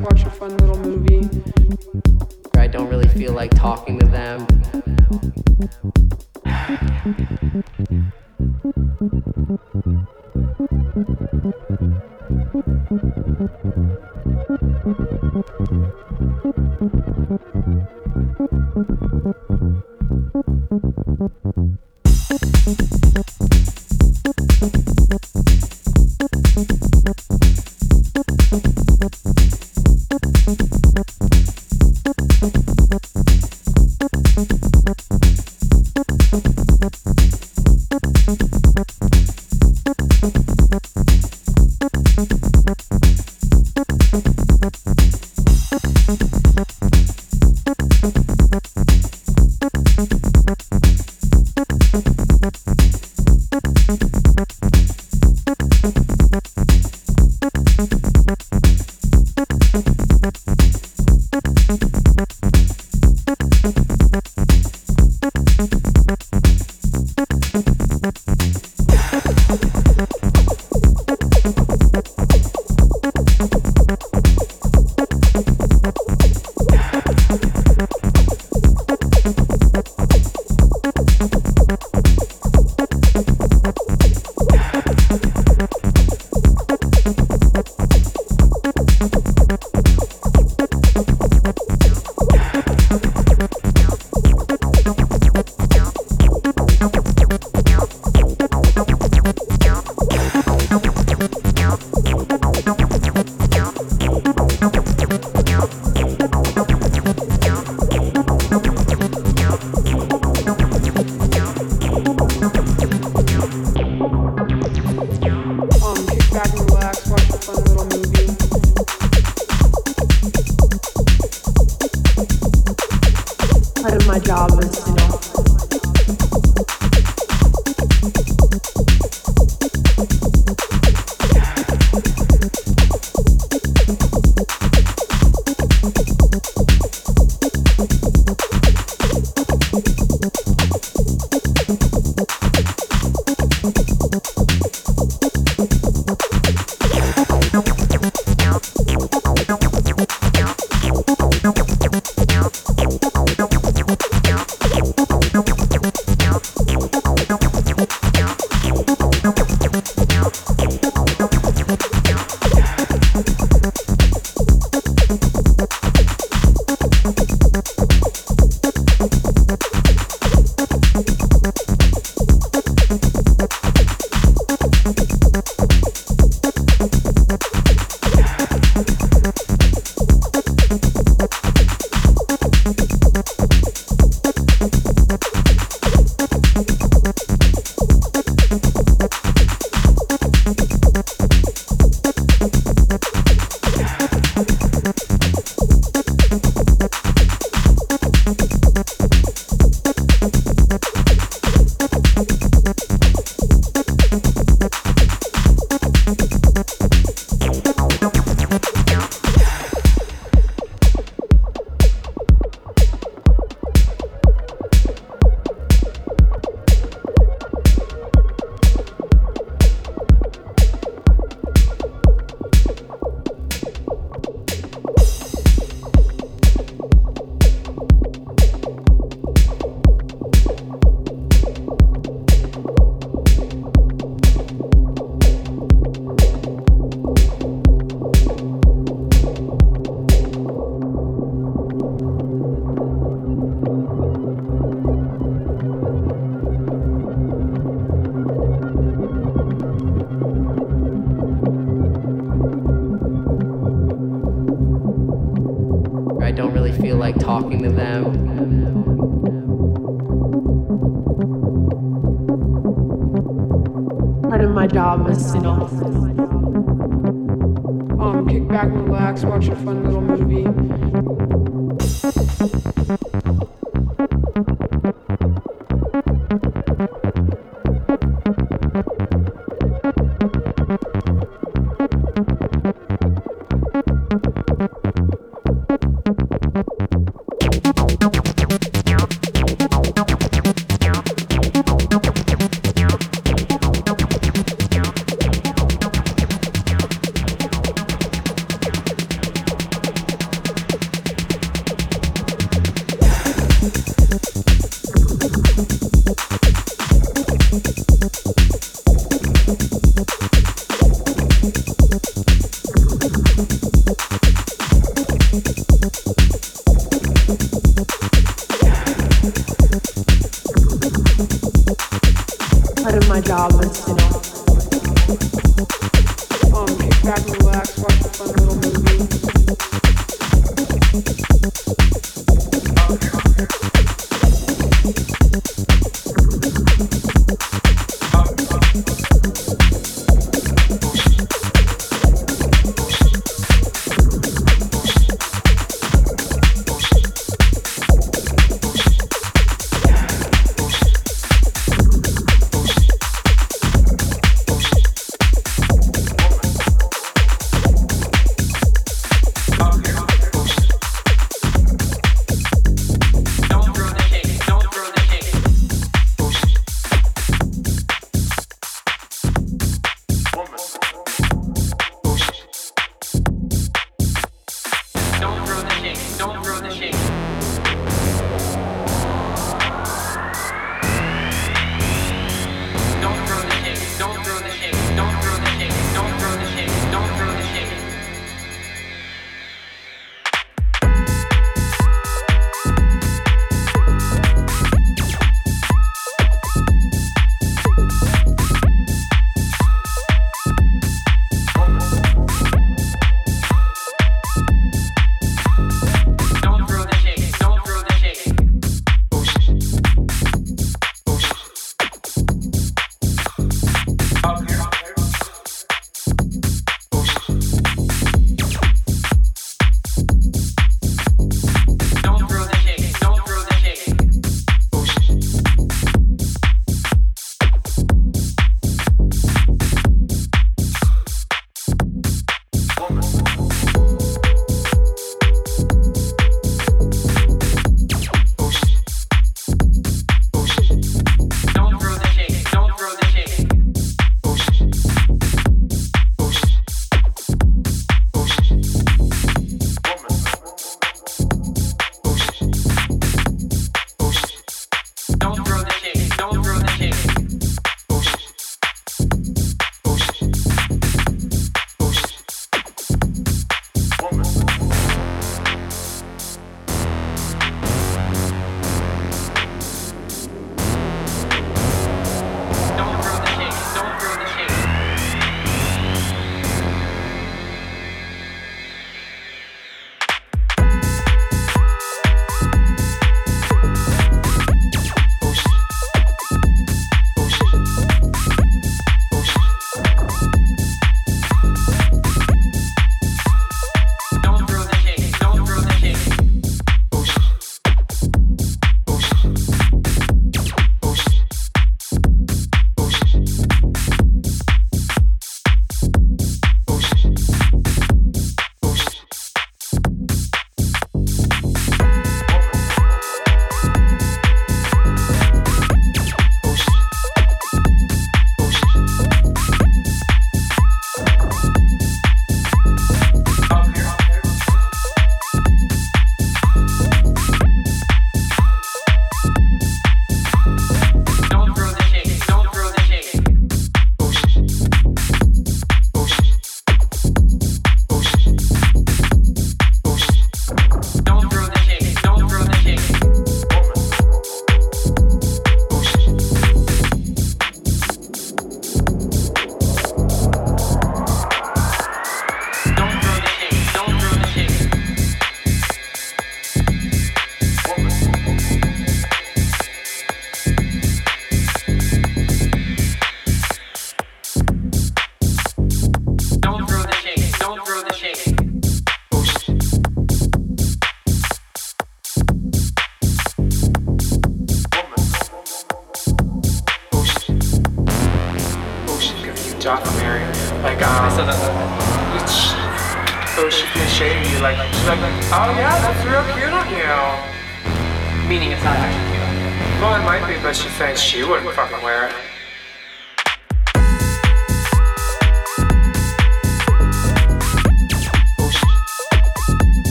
like talking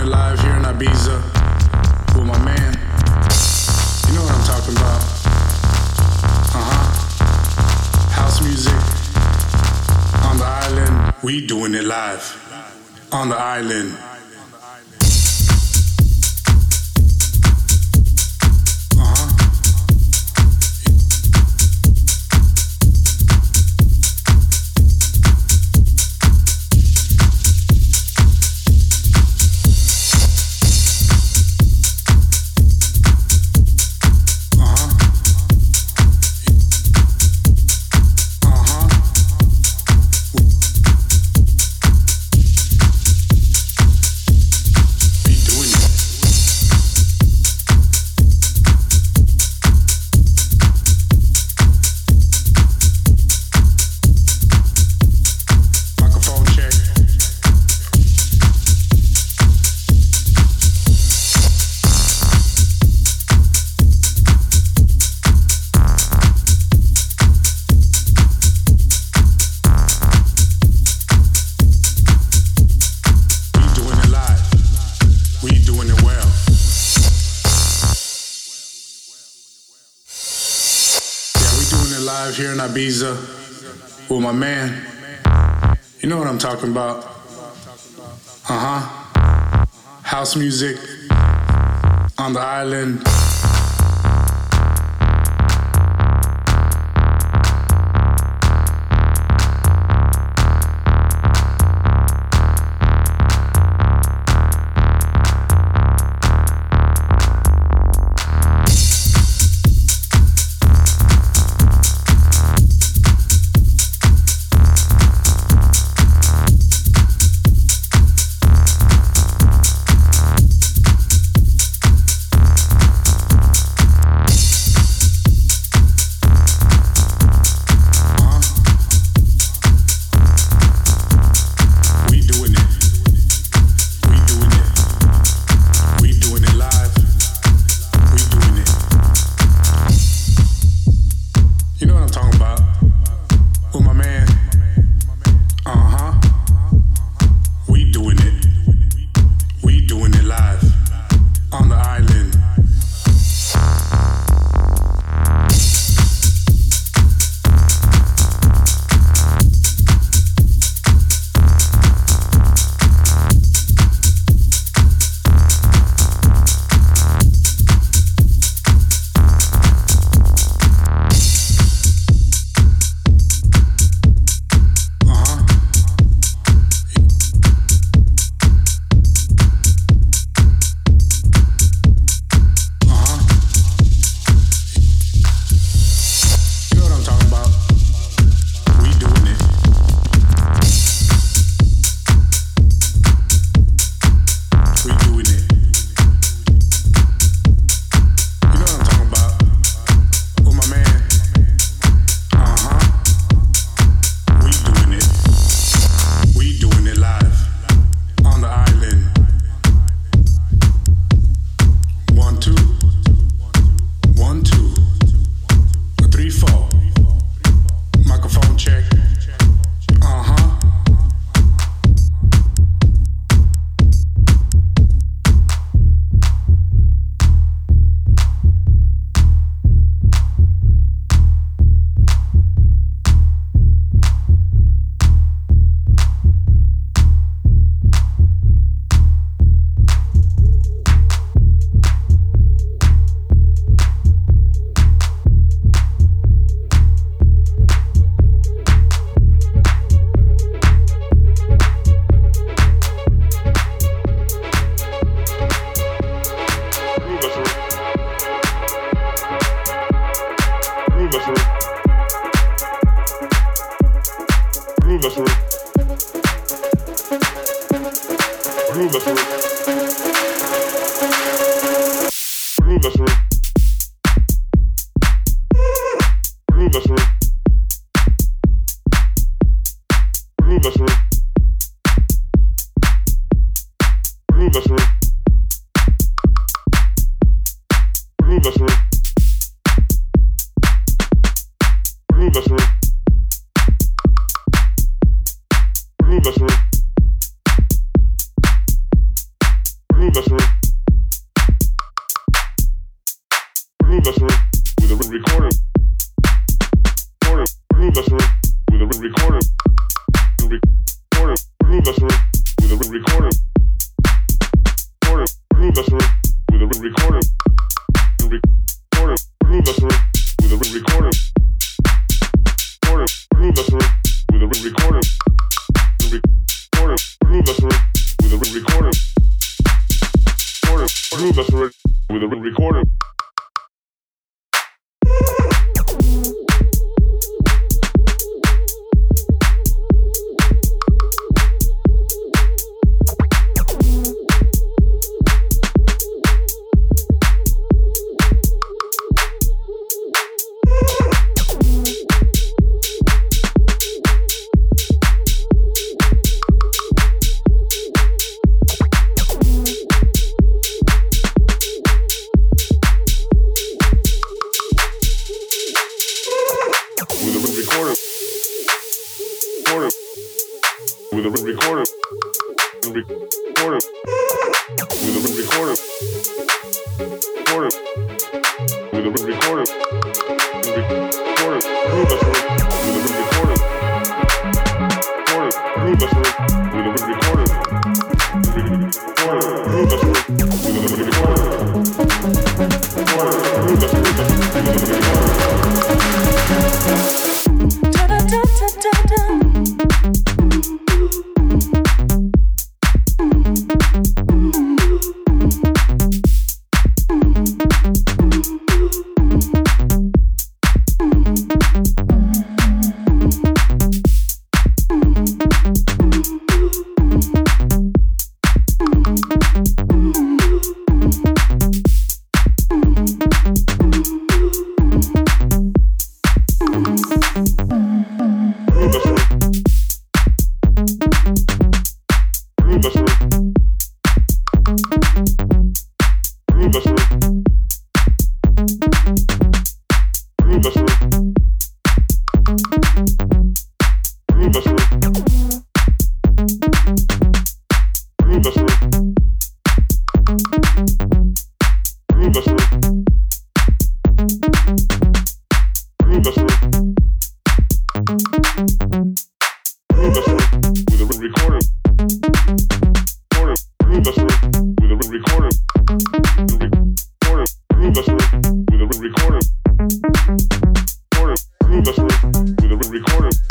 it live here in Ibiza with my man. You know what I'm talking about. Uh huh. House music on the island. We doing it live on the island. house music on the island. been recorded.